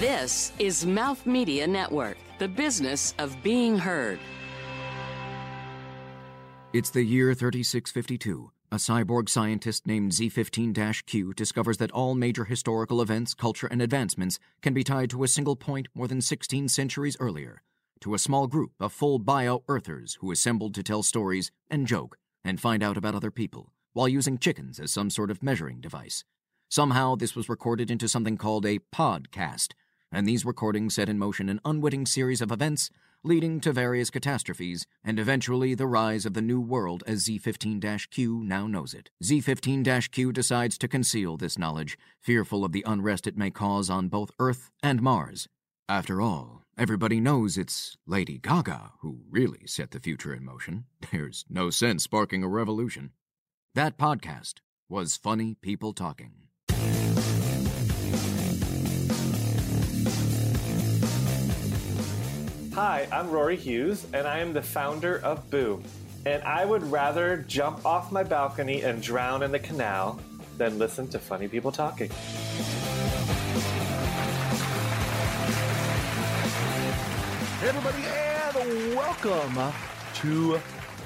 This is Mouth Media Network, the business of being heard. It's the year 3652. A cyborg scientist named Z15 Q discovers that all major historical events, culture, and advancements can be tied to a single point more than 16 centuries earlier, to a small group of full bio Earthers who assembled to tell stories and joke and find out about other people, while using chickens as some sort of measuring device. Somehow, this was recorded into something called a podcast, and these recordings set in motion an unwitting series of events leading to various catastrophes and eventually the rise of the new world as Z15 Q now knows it. Z15 Q decides to conceal this knowledge, fearful of the unrest it may cause on both Earth and Mars. After all, everybody knows it's Lady Gaga who really set the future in motion. There's no sense sparking a revolution. That podcast was Funny People Talking. Hi, I'm Rory Hughes, and I am the founder of Boom. And I would rather jump off my balcony and drown in the canal than listen to funny people talking. Hey, everybody, and welcome to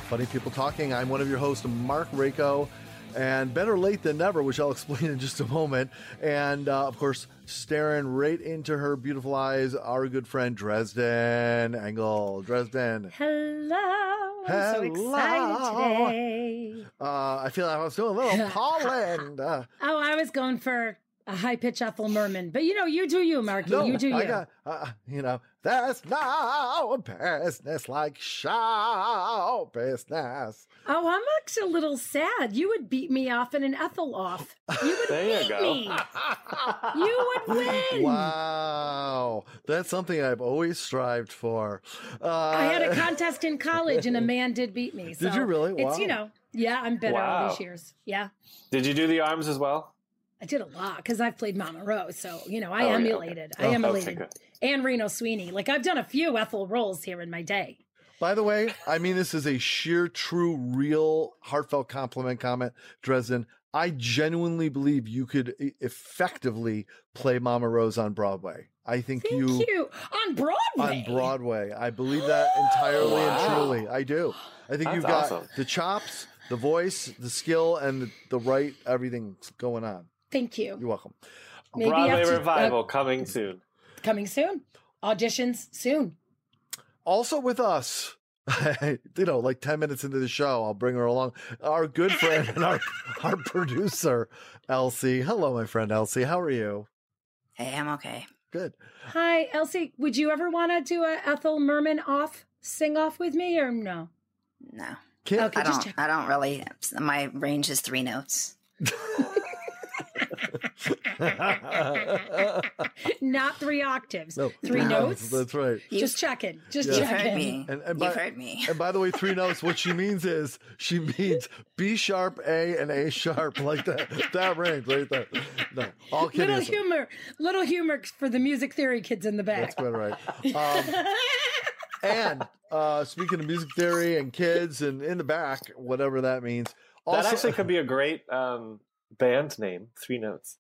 Funny People Talking. I'm one of your hosts, Mark Rako, and better late than never, which I'll explain in just a moment. And uh, of course, staring right into her beautiful eyes, our good friend Dresden Engel. Dresden. Hello. I'm so excited today. Uh, I feel like I was doing a little Poland. Uh, oh, I was going for a high pitch Ethel Merman, but you know, you do you, Marky. no, you do you. I got, uh, you know, there's no business like show business. oh, I'm actually a little sad. You would beat me off in an Ethel off. You would There beat go. me. You would win. Wow, that's something I've always strived for. Uh, I had a contest in college and a man did beat me. So Did you really? It's you know, yeah, I'm better all these years. Yeah. Did you do the arms as well? I did a lot because I've played Mama Rose, so you know I Oh, yeah, okay. emulated. I Oh, okay, emulated, good. and Reno Sweeney. Like I've done a few Ethel roles here in my day. By the way, I mean this is a sheer, true, real, heartfelt compliment comment, Dresden. I genuinely believe you could e- effectively play Mama Rose on Broadway. I think Thank you, you, on Broadway. on Broadway. I believe that entirely Wow. and truly. I do. I think That's you've got awesome. the chops, the voice, the skill, and the, the right everything's going on. Thank you. You're welcome. Maybe Broadway after- revival uh, coming soon. coming soon. Auditions soon. Also with us, you know, like 10 minutes into the show, I'll bring her along. Our good friend and our, our producer, Elsie. Hello, my friend Elsie. How are you? Hey, I'm okay. Good. Hi, Elsie. Would you ever want to do a Ethel Merman off sing off with me or no? No, Can't, Okay. I just don't. check. I don't really. My range is three notes. Not three octaves. No, Three notes. That's right. You, Just checking. Just Yeah. you've checking. heard me. And- and you've by- heard me. And by the way, three notes, what she means is she means B sharp, A, and A sharp, like that. That range right there. No, all kidding. Little aside. humor. Little humor for the music theory kids in the back. That's back. quite right. Um, and uh, speaking of music theory and kids and in the back, whatever that means. Also, that actually could be a great um, band name. Three notes.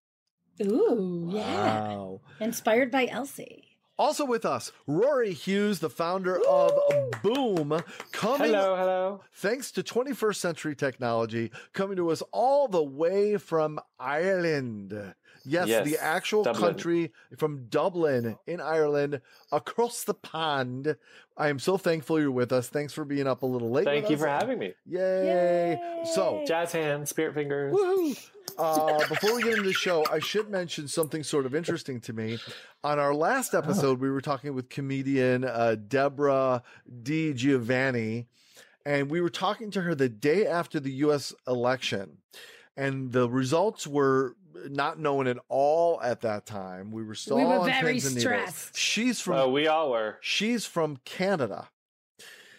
Ooh, yeah. Wow. Inspired by Elsie. Also with us, Rory Hughes, the founder of Boom, coming Hello, hello. thanks to 21st century technology, coming to us all the way from Ireland. Yes, Yes, the actual Dublin. country from Dublin in Ireland, across the pond. I am so thankful you're with us. Thanks for being up a little late. Thank with you us. for having me. Yay! So, Jazz hands, spirit fingers. Woohoo! Uh, before we get into the show, I should mention something sort of interesting to me. On our last episode, we were talking with comedian uh, Deborah Di Giovanni, and we were talking to her the day after the U.S. election, and the results were not knowing at all at that time. We were still We were on very pins and stressed. She's from Oh, we all were. She's from Canada.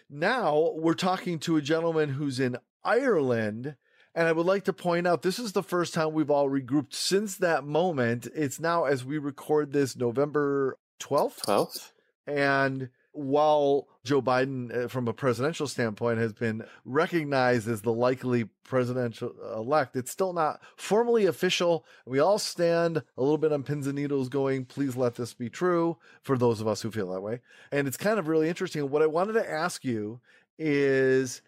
Now we're talking to a gentleman who's in Ireland. And I would like to point out this is the first time we've all regrouped since that moment. It's now, as we record this, November 12th. 12th? And while Joe Biden, uh, from a presidential standpoint, has been recognized as the likely presidential elect, it's still not formally official. We all stand a little bit on pins and needles going, please let this be true for those of us who feel that way. And it's kind of really interesting. What I wanted to ask you is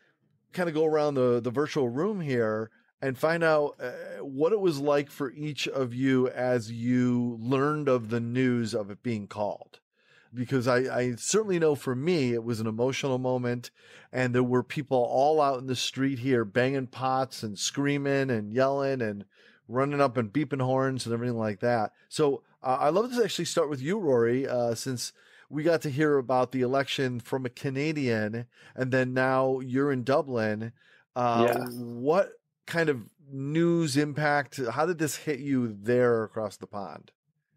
kind of go around the, the virtual room here and find out uh, what it was like for each of you as you learned of the news of it being called. Because I, I certainly know for me, it was an emotional moment, and there were people all out in the street here banging pots and screaming and yelling and running up and beeping horns and everything like that. So uh, I'd love to actually start with you, Rory, uh, since we got to hear about the election from a Canadian, and then now you're in Dublin. Uh, Yeah. What kind of news impact? How did this hit you there across the pond?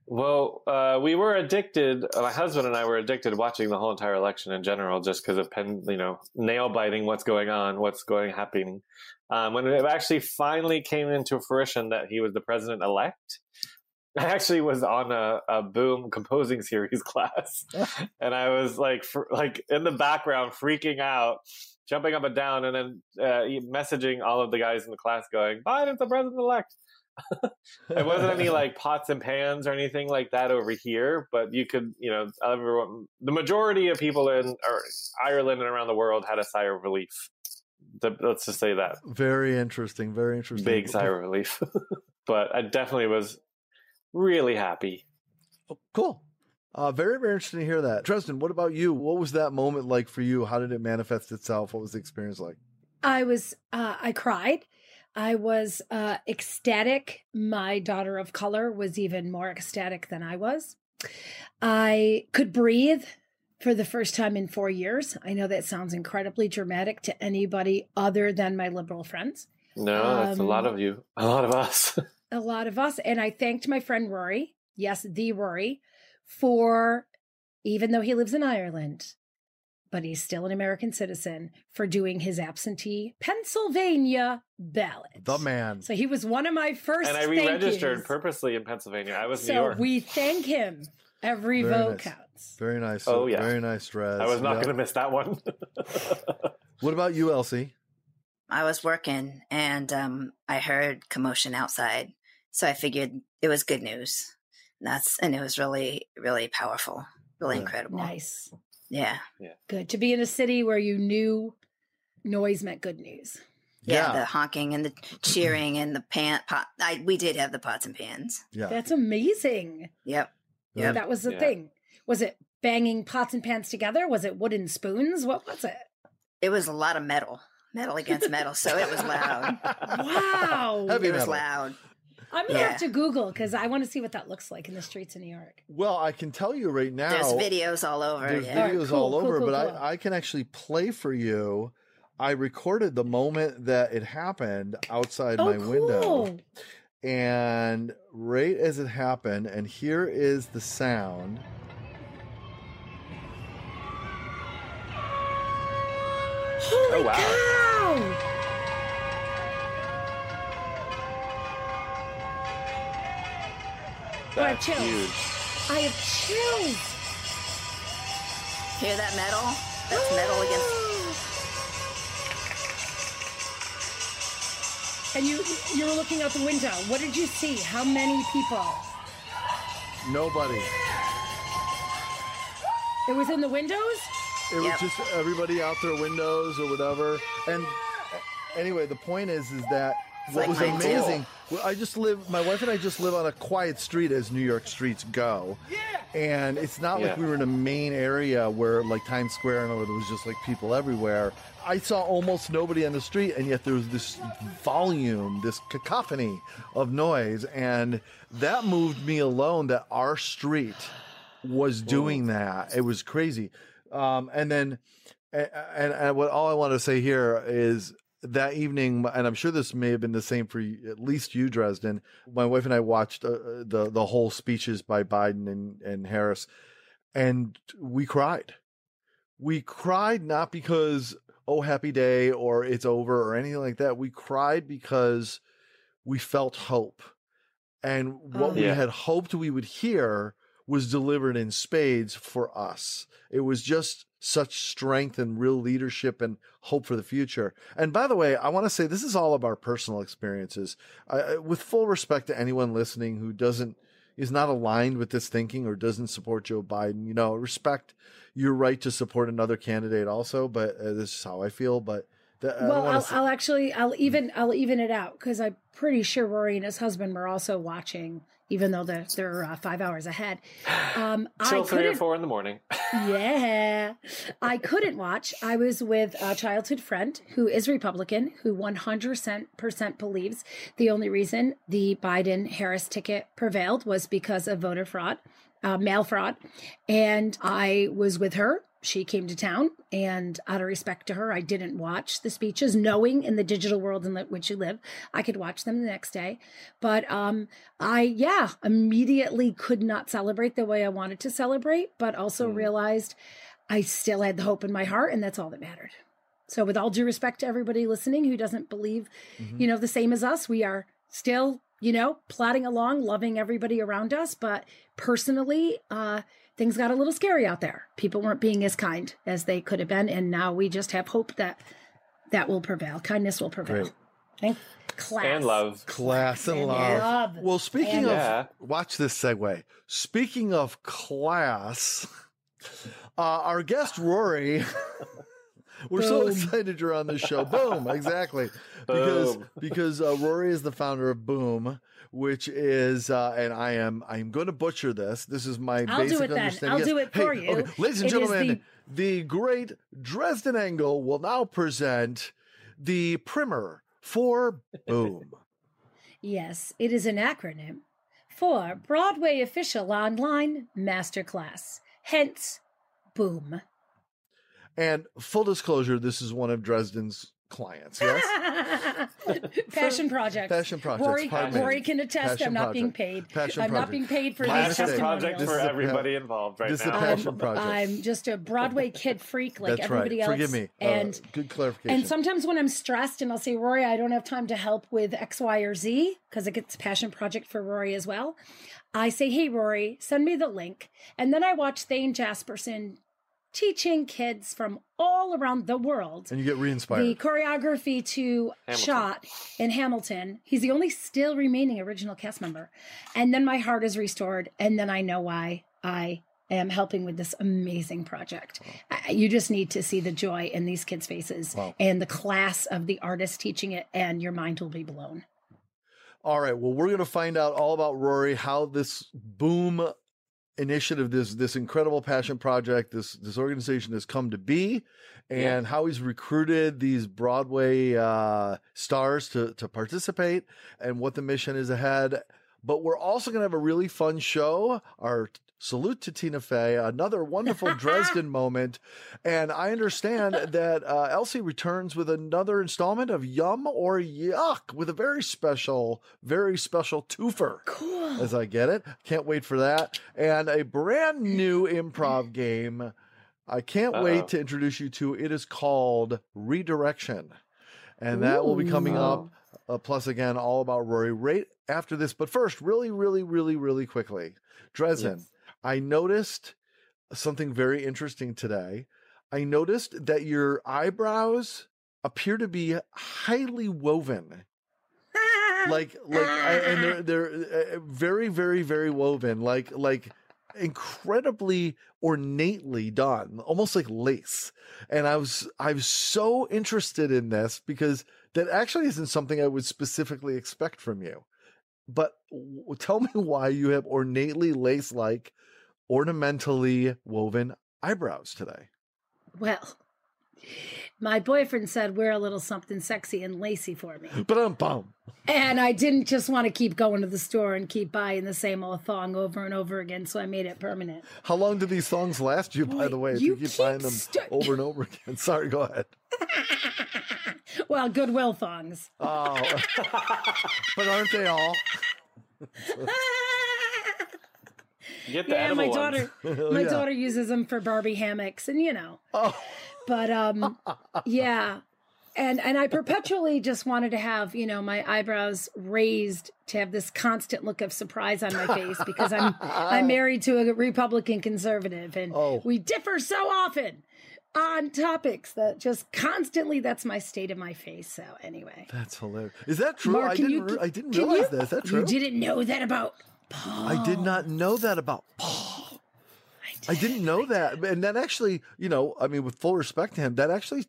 Well, uh, we were addicted. My husband and I were addicted watching the whole entire election in general, just because of pen, you know, nail biting. What's going on? What's going happening? Um, when it actually finally came into fruition that he was the president elect, I actually was on a, a boom composing series class, and I was like, fr- like in the background, freaking out, jumping up and down, and then uh, messaging all of the guys in the class, going, "Biden's the president elect." It wasn't any like pots and pans or anything like that over here, but you could, you know, everyone, the majority of people in or Ireland and around the world had a sigh of relief. The- Let's just say that Very interesting. Very interesting. big sigh of relief. but I definitely was really happy. Oh, cool. Uh, very, very interesting to hear that. Dresden, what about you? What was that moment like for you? How did it manifest itself? What was the experience like? I was, uh, I cried. I was uh, ecstatic. My daughter of color was even more ecstatic than I was. I could breathe for the first time in four years. I know that sounds incredibly dramatic to anybody other than my liberal friends. No, that's a lot Um, of you, a lot of us. a lot of us. And I thanked my friend Rory, yes, the Rory, for even though he lives in Ireland, but he's still an American citizen, for doing his absentee Pennsylvania ballot. The man. So he was one of my first. and I thank re-registered purposely in Pennsylvania. I was So New York. we thank him. Every Very vote nice. counts. Very nice. Oh, yeah. Very nice, Dres. I was not Yeah. going to miss that one. What about you, Elsie? I was working and um, I heard commotion outside, so I figured it was good news. And that's and it was really, really powerful, really Yeah. incredible. Nice. Yeah, Good to be in a city where you knew noise meant good news. yeah, The honking and the cheering and the pan pot. I, we did have the pots and pans. yeah. That's amazing. Yep. Yeah. That was the Yeah. thing. Was it banging pots and pans together? Was it wooden spoons? What was it? It was a lot of metal, metal against metal, so it was loud. Wow. Heavy it was metal. loud. I'm gonna Yeah. have to Google because I want to see what that looks like in the streets of New York. Well, I can tell you right now. There's videos all over. There's yeah. All right, videos cool, all cool, over, cool, but cool. I, I can actually play for you. I recorded the moment that it happened outside oh, my window. Oh. And right as it happened, and here is the sound. Holy Oh, wow. cow! I have That's chills. huge. I have chills. Hear that metal? That's metal against. And you you were looking out the window. What did you see? How many people? Nobody. It was in the windows? It was just everybody out their windows or whatever. And anyway, the point is, is that what like was amazing. Well, I just live. My wife and I just live on a quiet street, as New York streets go. Yeah. And it's not like we were in a main area where, like Times Square, and where there was just like people everywhere. I saw almost nobody on the street, and yet there was this volume, this cacophony of noise, and that moved me alone. That our street was doing that. It was crazy. Um, and then, and, and, and what all I want to say here is that evening, and I'm sure this may have been the same for you, at least you, Dresden. My wife and I watched uh, the the whole speeches by Biden and, and Harris, and we cried. We cried not because oh happy day or it's over or anything like that. We cried because we felt hope, and what Oh. we had hoped we would hear was delivered in spades for us. It was just such strength and real leadership and hope for the future. And by the way, I want to say this is all of our personal experiences. Uh, with full respect to anyone listening who doesn't is not aligned with this thinking or doesn't support Joe Biden, you know, respect your right to support another candidate also, but uh, this is how I feel, but the, well, I'll, I'll, actually, I'll even, I'll even it out because I'm pretty sure Rory and his husband were also watching even though they're they're uh, five hours ahead. Um, Till three or four in the morning. yeah, I couldn't watch. I was with a childhood friend who is Republican, who one hundred percent believes the only reason the Biden Harris ticket prevailed was because of voter fraud. Uh, mail fraud. And I was with her she came to town and out of respect to her i didn't watch the speeches knowing in the digital world in which you live i could watch them the next day but um i yeah immediately could not celebrate the way i wanted to celebrate but also mm. realized i still had the hope in my heart and that's all that mattered so with all due respect to everybody listening who doesn't believe mm-hmm. you know the same as us we are still you know plodding along loving everybody around us but personally uh things got a little scary out there. People weren't being as kind as they could have been, and now we just have hope that that will prevail. Kindness will prevail. Great. Thank class and love, class and, and love. love. Well, speaking and of, yeah. watch this segue. Speaking of class, uh, our guest Rory. We're Boom. so excited you're on this show. Boom, exactly. Because because uh, Rory is the founder of Boom, which is, uh, and I am I am going to butcher this. This is my I'll basic do it then. understanding. I'll do it for hey, you. Okay. Ladies and it gentlemen, the... the great Dresden Engel will now present the primer for Boom. yes, it is an acronym for Broadway Official Online Masterclass. Hence, Boom. And full disclosure, this is one of Dresden's clients. Yes. Passion project. Passion project. Rory, Rory can attest. Passion I'm not project. being paid. Passion I'm project. not being paid for passion these project for everybody a, involved right this now. Is a passion I'm, project. I'm just a Broadway kid freak like That's everybody right. else. Forgive me. Uh, and uh, good clarification. And sometimes when I'm stressed and I'll say, Rory, I don't have time to help with X, Y, or Z because it gets passion project for Rory as well. I say, hey, Rory, send me the link. And then I watch Thayne Jasperson teaching kids from all around the world. And you get re-inspired. The choreography to Hamilton. Shot in Hamilton. He's the only still remaining original cast member. And then my heart is restored. And then I know why I am helping with this amazing project. You just need to see the joy in these kids' faces wow. and the class of the artist teaching it, and your mind will be blown. All right. Well, we're going to find out all about Rory, how this boom initiative, this this incredible passion project, this this organization has come to be, and yeah. how he's recruited these Broadway uh, stars to to participate, and what the mission is ahead. But we're also going to have a really fun show. Our salute to Tina Fey, another wonderful Dresden moment. And I understand that uh, Elsie returns with another installment of Yum or Yuck with a very special, very special twofer. Cool. As I get it. Can't wait for that. And a brand new improv game. I can't Uh-oh. wait to introduce you to. It is called Redirection. And that Ooh, will be coming up. Uh, plus, again, all about Rory right after this. But first, really, really, really, really quickly, Dresden. Yes. I noticed something very interesting today. I noticed that your eyebrows appear to be highly woven. like like I, and they're they're uh, uh, very very very woven like like incredibly ornately done almost like lace and i was i was so interested in this because that actually isn't something i would specifically expect from you but tell me why you have ornately lace like ornamentally woven eyebrows today? Well, my boyfriend said wear a little something sexy and lacy for me. But I'm bum. And I didn't just want to keep going to the store and keep buying the same old thong over and over again, so I made it permanent. How long do these thongs last you, Boy, by the way, if you, you keep, keep buying them st- over and over again? Sorry, go ahead. well, Goodwill thongs. Oh. but aren't they all? Get the yeah, my daughter, my yeah. daughter uses them for Barbie hammocks, and you know. Oh. But um, yeah, and and I perpetually just wanted to have you know my eyebrows raised to have this constant look of surprise on my face because I'm I'm married to a Republican conservative and Oh. we differ so often on topics that just constantly that's my state of my face. So anyway, That's hilarious. Is that true? Mark, I didn't. you- re- I didn't realize you- that. Is that true? You didn't know that about Paul. I did not know that about Paul. I didn't know that, and that actually, you know, I mean, with full respect to him, that actually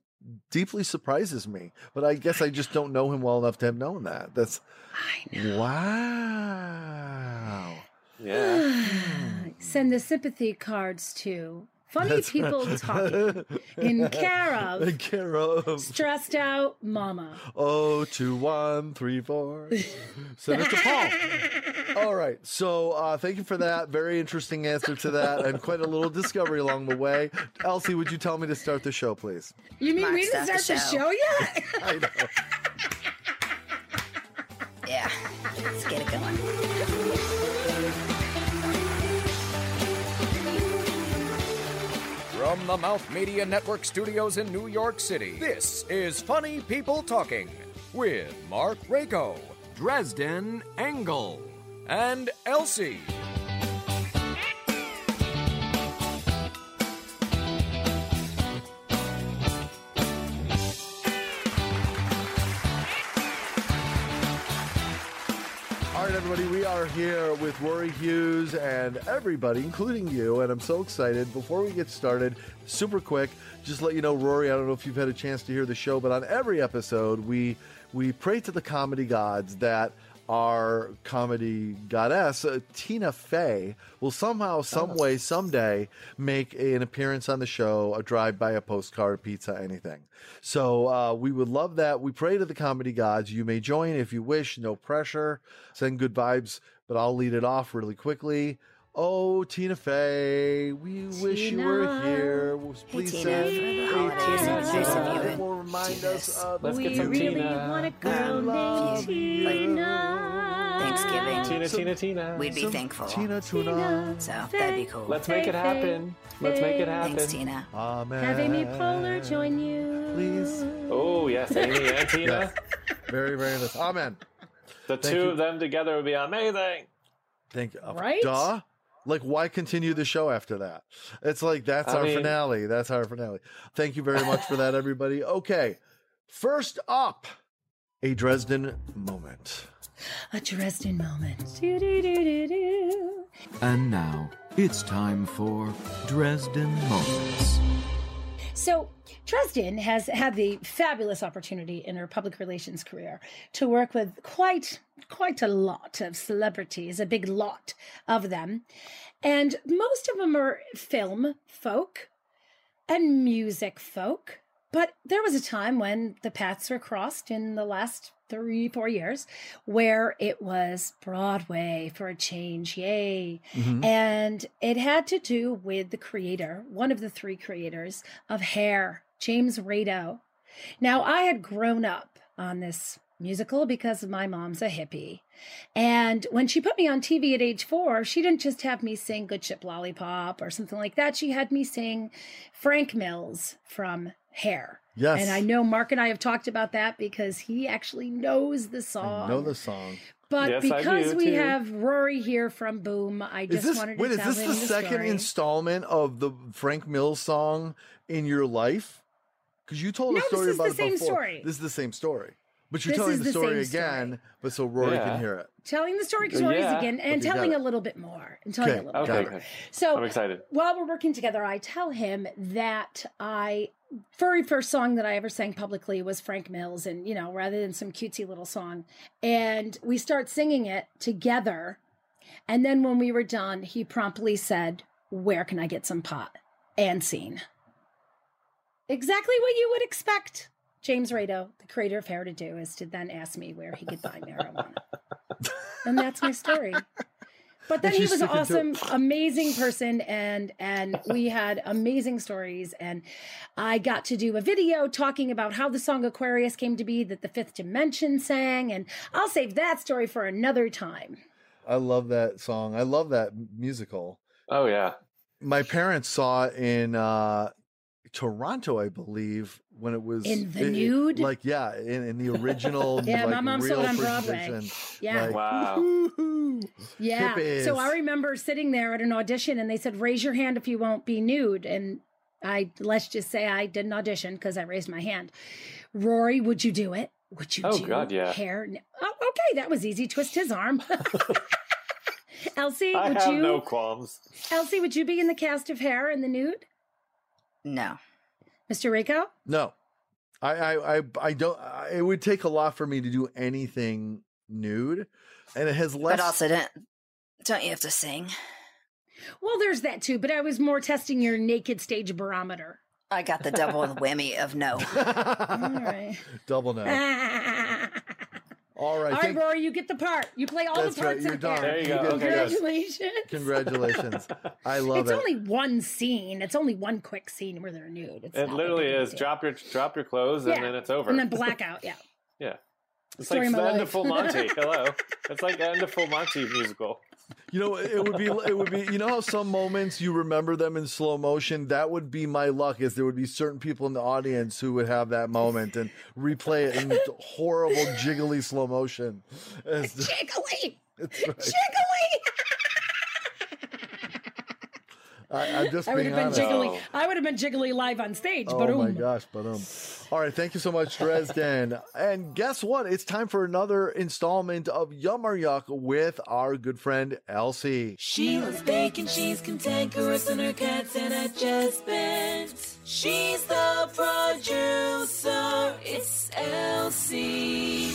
deeply surprises me. But I guess I just don't know him well enough to have known that. That's I know. wow. Yeah. Send the sympathy cards to funny That's people right. talking in care of In care of stressed out mama. oh two one three four. Send it to Paul. All right. So uh, thank you for that. Very interesting answer to that, and quite a little discovery along the way. Elsie, would you tell me to start the show, please? You mean Mark, we didn't start start the the show, yet? I know. Yeah, let's get it going. From the Mouth Media Network studios in New York City, this is Funny People Talking with Mark Rako, Dresden Engel. and Elsie. Here with Rory Hughes and everybody, including you. And I'm so excited. Before we get started, super quick, just let you know, Rory, I don't know if you've had a chance to hear the show, but on every episode, we we pray to the comedy gods that our comedy goddess, uh, Tina Fey, will somehow, some way, someday make an appearance on the show, a drive by, a postcard, pizza, anything. So uh, we would love that. We pray to the comedy gods. You may join if you wish, no pressure. Send good vibes, but I'll lead it off really quickly. Oh, Tina Fey, we wish you were Tina. here. Hey, Please Tina, send for the holidays, Tina. it's nice of you It to will remind do us this. of Let's we get some really Tina. want a girl named you. Tina. Thanksgiving. Tina, Some- Tina, Tina. We'd be thankful. Tina Tuna. So that'd be cool. Let's make it happen. Let's make it happen. Thanks, Tina. Amen. Have Amy Poehler join you. Please. Oh yes, Amy and Tina. Yes. Very, very nice. Amen. The Thank two you. of them together would be amazing. Thank you. Right? Duh. Like, why continue the show after that? It's like that's I our mean- finale. That's our finale. Thank you very much for that, everybody. Okay. First up, a Dresden moment. A Dresden moment. And now it's time for Dresden Moments. So, Dresden has had the fabulous opportunity in her public relations career to work with quite quite a lot of celebrities, a big lot of them. And most of them are film folk and music folk. But there was a time when the paths were crossed in the last three, four years where it was Broadway for a change. Yay. Mm-hmm. And it had to do with the creator, one of the three creators of Hair, James Rado. Now, I had grown up on this musical because my mom's a hippie. And when she put me on TV at age four, she didn't just have me sing Good Ship Lollipop or something like that. She had me sing Frank Mills from Hair. Yes. And I know Mark and I have talked about that because he actually knows the song. I know the song. But Yes, because we too. have Rory here from Boom, I Is just this wanted to wait? Is this him the second story. installment of the Frank Mills song in your life? Because you told No, a this story is about the it same before. story. This is the same story, but you're This telling the the story again, story. but so Rory Yeah. can hear it. telling the story because Rory's Yeah. again and telling a little bit more and telling Okay, a little Okay, bit more. good. So I'm excited. while we're working together, I tell him that I very first song that I ever sang publicly was Frank Mills, and you know, rather than some cutesy little song, and we start singing it together. And then when we were done, he promptly said, "Where can I get some pot?" and scene. Exactly what you would expect. James Rado, the creator of Hair to Do, is to then ask me where he could buy marijuana. and that's my story. But then he was an awesome, amazing person, and and we had amazing stories. And I got to do a video talking about how the song Aquarius came to be, that the Fifth Dimension sang, and I'll save that story for another time. I love that song. I love that musical. Oh yeah. My parents saw it in uh Toronto, I believe, when it was In the it- it- nude? like yeah, in, in the original. Yeah, like, my mom saw it on Broadway. production. Yeah. Like, Wow. Yeah. Hippies. So I remember sitting there at an audition and they said, raise your hand if you won't be nude. And I, let's just say I did an audition because I raised my hand. Rory, would you do it? Would you Oh, do God, yeah. hair? Oh, okay. That was easy. Twist his arm. Elsie, I would have you? no qualms. Elsie, would you be in the cast of Hair in the nude? No. Mr. Rico? No, I, I, I, I don't. I, it would take a lot for me to do anything nude, and it has less. But also, don't, don't you have to sing? Well, there's that too, but I was more testing your naked stage barometer. I got the double whammy of no. All right. Double no. All right. All right, thank- Rory, you get the part. You play all That's the parts right, you're in done. Hair. There you go. You Okay. Congratulations. Congratulations. I love it's it. It's only one scene. It's only one quick scene where they're nude. It's It literally like is. deal. Drop your drop your clothes and then it's over. and then blackout. Yeah. yeah. It's Story like of the end of Full Monty. Hello. It's like the end of Full Monty musical. You know, it would be it would be you know how some moments you remember them in slow motion. That would be my luck. Is there would be certain people in the audience who would have that moment and replay it in horrible jiggly slow motion. It's- Jiggly. right. Jiggly. I, I'm just I would have been honest. jiggly. Oh. I would have been jiggly live on stage. Oh but my gosh, but um. All right, thank you so much, Dresden. and guess what? It's time for another installment of Yum or Yuck with our good friend Elsie. She loves bacon, she's cantankerous, and her cat's an adjustment. She's the producer, it's Elsie.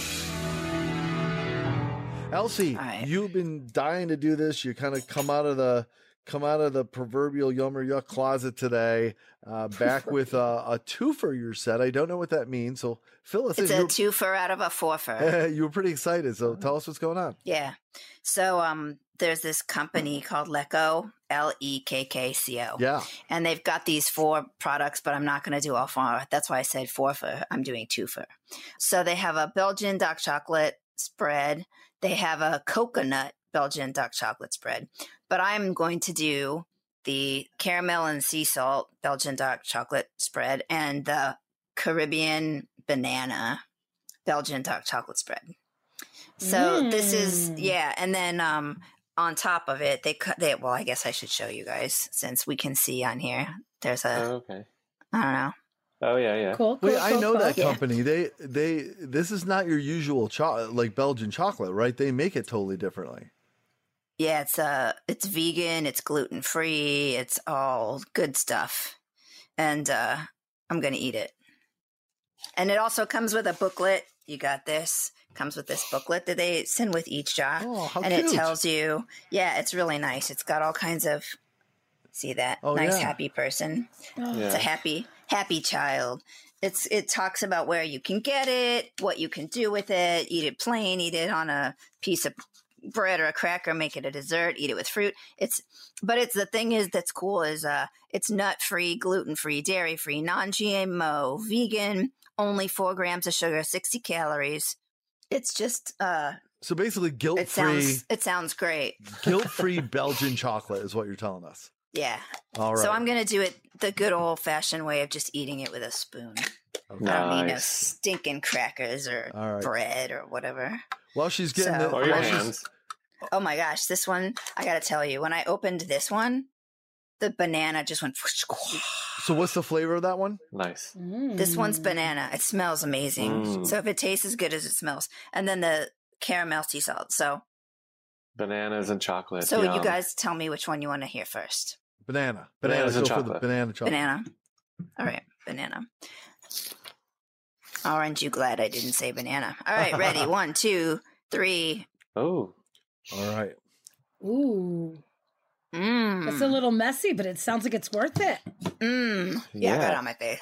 Elsie, All right. you've been dying to do this. You kind of come out of the come out of the proverbial yum or yuck closet today, uh, back with a, a twofer. You said I don't know what that means, so fill us It's in. a You twofer out of a fourfer. you were pretty excited, so tell us what's going on. Yeah. So um there's this company called Lekkco, L E K K C O. Yeah, And they've got these four products, but I'm not going to do all four. That's why I said fourfer. I'm doing twofer. So they have a Belgian dark chocolate spread. They have a coconut Belgian dark chocolate spread. But I'm going to do the caramel and sea salt Belgian dark chocolate spread and the Caribbean banana Belgian dark chocolate spread. So this is Mm. yeah, and then um on top of it they cut they well I guess I should show you guys since we can see on here. There's a Oh, okay. I don't know. Oh yeah, yeah. Cool. cool wait, I know cool. that Yeah. company. They they this is not your usual cho- like Belgian chocolate, right? They make it totally differently. Yeah, it's uh it's vegan, it's gluten free, it's all good stuff. And uh I'm going to eat it. And it also comes with a booklet. You got this. Comes with this booklet that they send with each jar. Oh, how and cute! it tells you, yeah, it's really nice. It's got all kinds of see that Oh, nice yeah. happy person. Oh, Yeah. It's a happy happy child. It's it talks about where you can get it, what you can do with it. Eat it plain, eat it on a piece of bread or a cracker, make it a dessert, eat it with fruit. It's but it's the thing is that's cool is uh it's nut free, gluten free, dairy free, non GMO, vegan, only four grams of sugar, sixty calories. It's just uh So basically, guilt it free, sounds it sounds great. guilt free Belgian chocolate is what you're telling us. Yeah. All right. So I'm gonna do it the good old fashioned way of just eating it with a spoon. I don't mean, no stinking crackers or All right. bread or whatever. While she's getting So- it, Or your while she's- hands. Oh my gosh, this one, I gotta tell you, when I opened this one, the banana just went. So what's the flavor of that one? Nice. This one's Mm. banana. It smells amazing. Mm. So if it tastes as good as it smells, and then the caramel sea salt. So, Bananas and chocolate. so yum. you guys tell me which one you want to hear first. Banana. Bananas Banana. and Go for the banana chocolate. Banana. All right, banana. Oh, aren't you glad I didn't say banana? All right, ready? One, two, three. Oh. All right. Ooh. Mmm. It's a mmm. little messy, but it sounds like it's worth it. Mmm. Yeah, I got it on my face.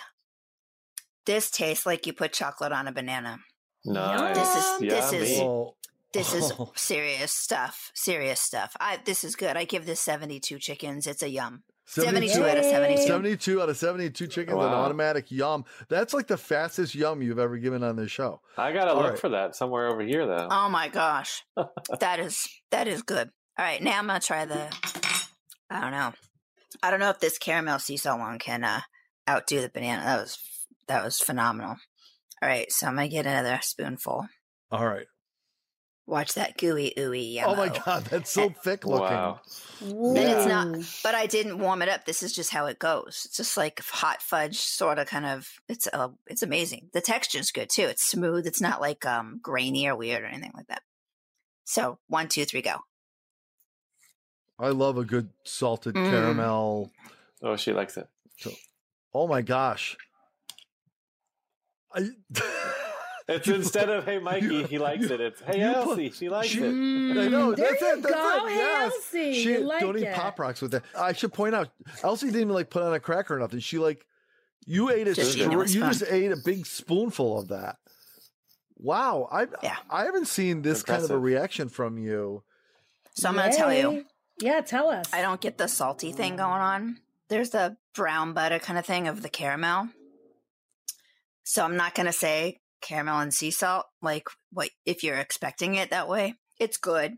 This tastes like you put chocolate on a banana. Nice. This is- this is- Yummy. This is Oh. serious stuff. Serious stuff. I this is good. I give this 72 chickens. It's a yum. 72, 72 out of 72. 72 out of 72 chickens, an automatic yum. That's like the fastest yum you've ever given on this show. I gotta All look right. for that somewhere over here though. Oh my gosh. that is that is good. All right, now I'm gonna try the I don't know. I don't know if this caramel sea salt one can uh outdo the banana. That was that was phenomenal. All right, so I'm gonna get another spoonful. All right. Watch that gooey ooey yellow. Oh my god, that's so thick looking. Wow. And it's not, but I didn't warm it up. This is just how it goes. It's just like hot fudge, sort of, kind of. It's uh, it's amazing. The texture's good too. It's smooth. It's not like um grainy or weird or anything like that. So one, two, three, go. I love a good salted Mm. caramel. Oh, she likes it. Oh my gosh. I It's You instead put- of "Hey Mikey," you- he likes you- it. It's "Hey you put- Elsie," she likes she- it. I know. There that's you it. That's go. it. Hey, Yes. Elsie, She you like don't eat pop rocks with that. I should point out, Elsie didn't even like put on a cracker or nothing. She like you ate a Just it str- you just ate a big spoonful of that. Wow, I Yeah. I haven't seen this kind of a reaction from you. So I'm gonna tell you. Yeah, tell us. I don't get the salty thing going on. There's the brown butter kind of thing of the caramel. So I'm not going to say caramel and sea salt like what if you're expecting it that way. It's good,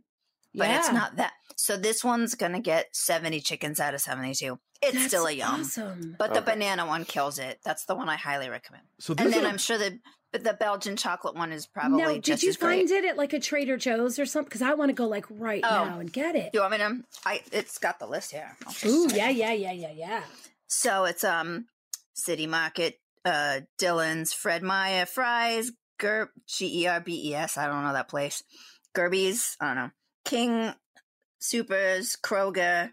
but it's not that. So this one's going to get 70 chickens out of 72. It's That's still a yum. Awesome. But the banana one kills it. That's the one I highly recommend. So And then is a- I'm sure that but the Belgian chocolate one is probably now, did you as great. find it at like a Trader Joe's or something? Because I want to go like right Oh. now and get it. Do you want me to? I it's got the list here. Ooh, yeah, yeah, yeah, yeah, yeah. So it's um City Market, uh Dillons, Fred Meyer, Fry's, Gerb G E R B E S, I don't know that place. Gerby's, I don't know. King Soopers, Kroger,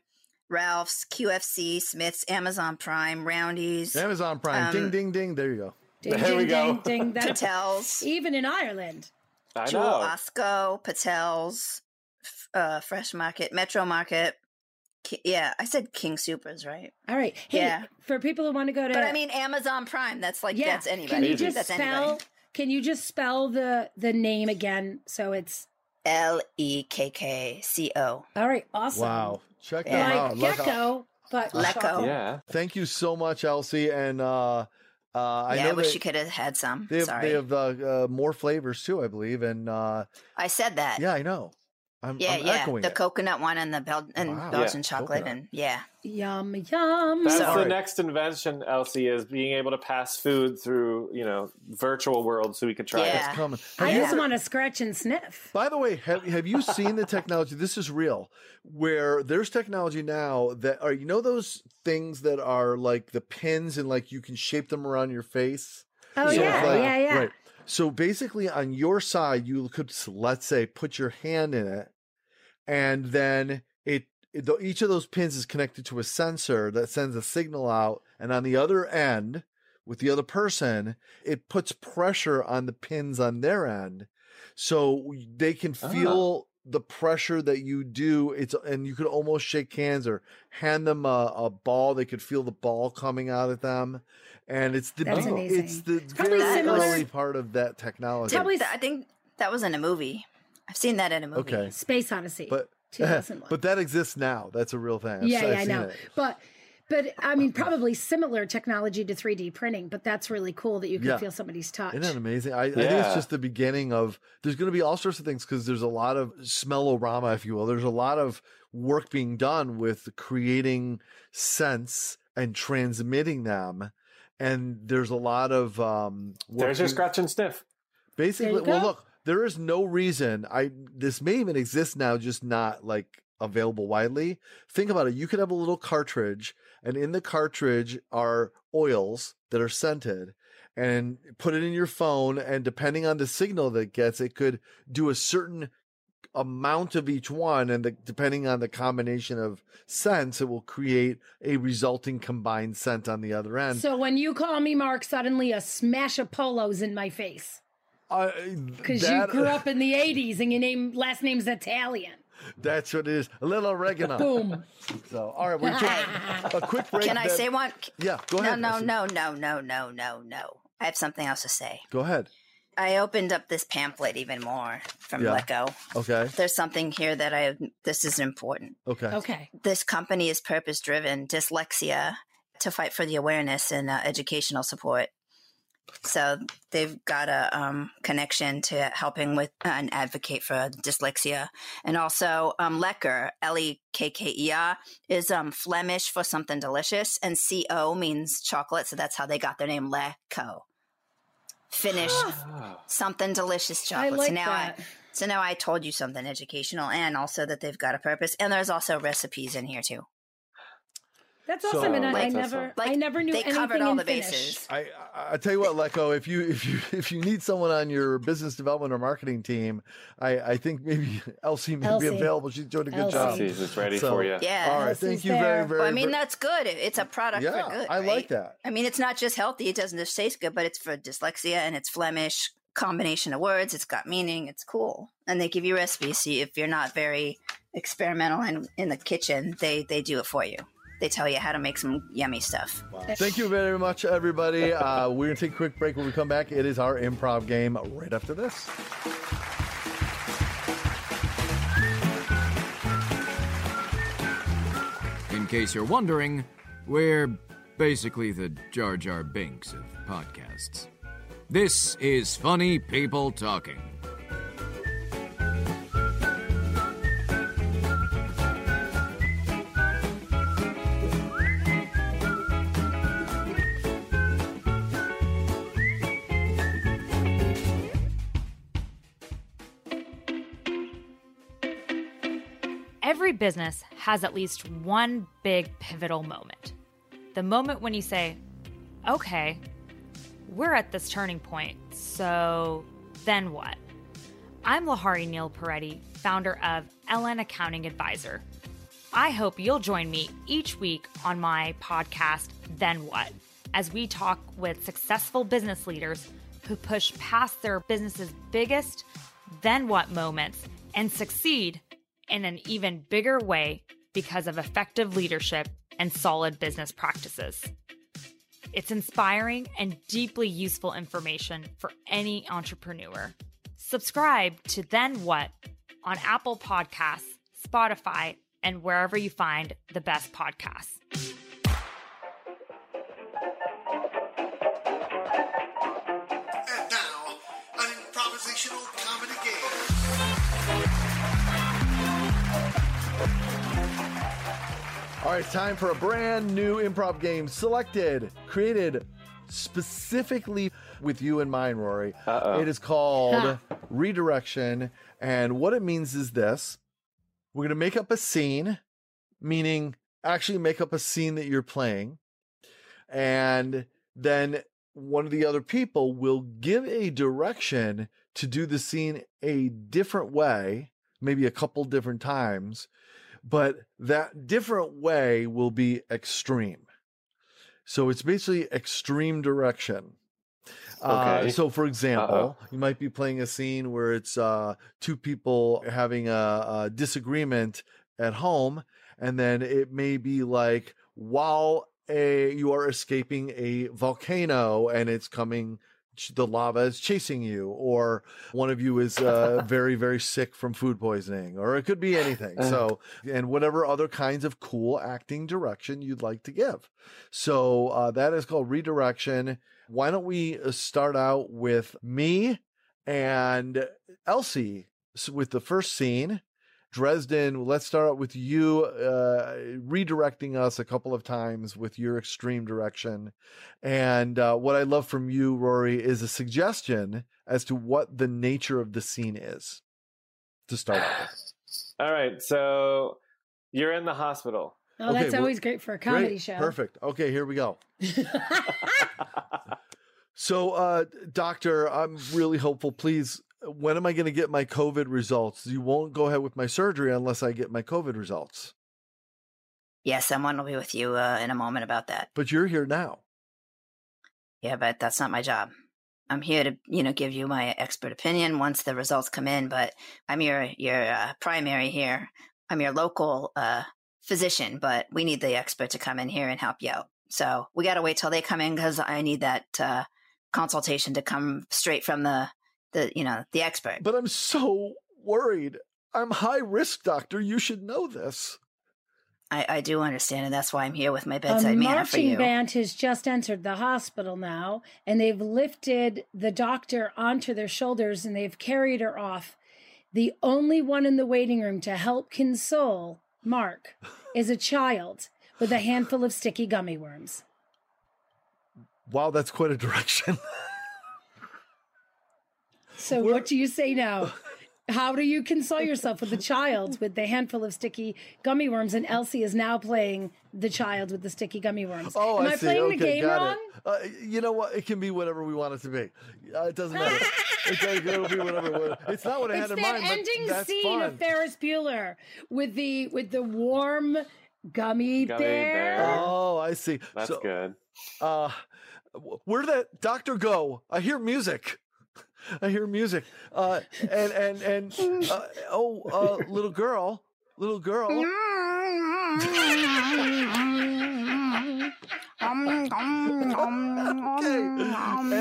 Ralph's, QFC, Smith's, Amazon Prime, Roundy's, Amazon Prime. Um, ding ding ding. There you go. Ding, There we ding, go. ding, ding. That's Patel's, even in Ireland. I Jewel know. Osco, Patel's, uh Fresh Market, Metro Market. Ki- Yeah, I said King Soopers, right? All right. Hey, Yeah. for people who want to go to But I mean Amazon Prime, that's like yeah, that's anybody. can you just that's spell anybody. can you just spell the the name again so it's L E K K C O. all right, awesome. Wow. Check Yeah. them Like out. Look, gecko, but Lekkco. Yeah. Thank you so much, Elsie. And uh, uh, I yeah, know I wish they, you could have had some. they have, Sorry. they have uh, uh, more flavors too, I believe. And uh, I said that. yeah, I know. I'm, yeah, I'm yeah. echoing The it. coconut one and the Bel- and Wow. Belgian Yeah, chocolate coconut. and yeah. Yum yum. That's So- the next invention, Elsie, is being able to pass food through, you know, virtual world so we could try Yeah. it. Coming. I Have you just ever- want to scratch and sniff. By the way, have have you seen the technology? This is real. Where there's technology now that are you know those things that are like the pins and like you can shape them around your face. Oh So So yeah, it's like- yeah, yeah. Right. So basically, on your side, you could let's say put your hand in it, and then it, it each of those pins is connected to a sensor that sends a signal out, and on the other end, with the other person, it puts pressure on the pins on their end, so they can Ah. feel. The pressure that you do, it's and you could almost shake hands or hand them a, a ball. They could feel the ball coming out at them, and it's the That's be- it's the probably very similar- early part of that technology. Probably- I think that was in a movie. I've seen that in a movie. Okay, Space Odyssey. but 2001. but that exists now. That's a real thing. I've- yeah, I've yeah, I know. it. But but I mean, probably similar technology to 3D printing. But that's really cool that you can Yeah. feel somebody's touch. Isn't that amazing? I, I think it's just the beginning of. There's going to be all sorts of things because there's a lot of smell smellorama, if you will. There's a lot of work being done with creating scents and transmitting them, and there's a lot of um. There's your scratch and sniff. Basically, well, look, there is no reason. I this may even exist now, just not like available widely. Think about it. You could have a little cartridge, and in the cartridge are oils that are scented, and put it in your phone. And depending on the signal that it gets, it could do a certain amount of each one, and the, depending on the combination of scents, it will create a resulting combined scent on the other end. So when you call me Mark, suddenly a smash of polos in my face because you grew up in the 80s and your name last name's Italian. That's what it is. A little oregano. Boom. So, all right, we're taking a quick break. Can I then- say one? Yeah, go No, ahead. no, Elsie. no, no, no, no, no, no. I have something else to say. Go ahead. I opened up this pamphlet even more from Yeah. Let Okay. There's something here that I this is important. Okay. Okay. This company is purpose driven, dyslexia, to fight for the awareness and uh, educational support. So they've got a um, connection to helping with uh, and advocate for dyslexia. And also um, Lekker, L-E-K-K-E-R, is um, Flemish for something delicious. And C-O means chocolate. So that's how they got their name, Lekkco. Finnish something delicious chocolate. like so now that. I so now I told you something educational and also that they've got a purpose. And there's also recipes in here too. That's So, awesome, and I, I never, like, I never knew they anything covered all in the Finnish. bases. I, I I tell you what, Lekkco, if you if you if you need someone on your business development or marketing team, I I think maybe Elsie may Elsie. be available. She's doing a good Elsie. job. Elsie is ready So- for you. Yeah. All right, Elsie's thank you there. very very. Well, I mean, that's good. It's a product yeah, for good. I like that. I mean, it's not just healthy. It doesn't just taste good, but it's for dyslexia and it's Flemish combination of words. It's got meaning. It's cool. And they give you recipes. See, if you're not very experimental in, in the kitchen, they, they do it for you. They tell you how to make some yummy stuff. Thank you very much, everybody. Uh, we're gonna take a quick break. When we come back, it is our improv game right after this. In case you're wondering, we're basically the Jar Jar Binks of podcasts. This is Funny People Talking. Business has at least one big pivotal moment. The moment when you say, okay, we're at this turning point, so then what? I'm Lahari Neil Peretti, founder of LN Accounting Advisor. I hope you'll join me each week on my podcast, Then What, as we talk with successful business leaders who push past their business's biggest then what moments and succeed in an even bigger way because of effective leadership and solid business practices. It's inspiring and deeply useful information for any entrepreneur. Subscribe to Then What on Apple Podcasts, Spotify, and wherever you find the best podcasts. All right, it's time for a brand new improv game selected, created specifically with you in mind, Rory. Uh-oh. It is called Redirection. And what it means is this we're going to make up a scene, meaning actually make up a scene that you're playing. And then one of the other people will give a direction to do the scene a different way, maybe a couple different times but that different way will be extreme. So it's basically extreme direction. Uh, Okay. so, for example, Uh-oh. you might be playing a scene where it's uh, two people having a, a disagreement at home, and then it may be like while a you are escaping a volcano and it's coming the lava is chasing you or one of you is uh, very very sick from food poisoning or it could be anything. So and whatever other kinds of cool acting direction you'd like to give. So uh, that is called redirection. Why don't we uh, start out with me and elsie with the first scene Dresden, let's start out with you uh, redirecting us a couple of times with your extreme direction. And uh, what I love from you, Rory, is a suggestion as to what the nature of the scene is to start with. All right, so you're in the hospital. Oh, Okay, that's always great for a comedy Great, show. Perfect. Okay, here we go. So, uh, doctor, I'm really hopeful. Please, when am I going to get my COVID results? You won't go ahead with my surgery unless I get my COVID results. Yeah, someone will be with you uh, in a moment about that. But you're here now. Yeah, but that's not my job. I'm here to, you know, give you my expert opinion once the results come in. But I'm your your uh, primary here. I'm your local uh, physician, but we need the expert to come in here and help you out. So we got to wait till they come in because I need that uh, consultation to come straight from the the you know the expert. But I'm so worried. I'm high risk, doctor. You should know this. I, I do understand, and that's why I'm here with my A bedside manner for you. marching band has just entered the hospital now, and they've lifted the doctor onto their shoulders and they've carried her off. The only one in the waiting room to help console Mark is a child with a handful of sticky gummy worms. Wow, that's quite a direction. So, what do you say now? How do you console yourself with the child with the handful of sticky gummy worms? And Elsie is now playing the child with the sticky gummy worms. Oh, Am I, I, see. playing okay, the game got wrong? it. Uh, you know what? It can be whatever we want it to be. Uh, it doesn't matter. it can it'll be whatever. It's not what I It's had in that mind. but ending that's scene fun. of Ferris Bueller with the with the warm gummy, Gummy bear. bear. Oh, I see. That's So, good. Uh, where did that doctor go? I hear music. I hear music. Uh, and and and uh, oh, uh, little girl, little girl. okay.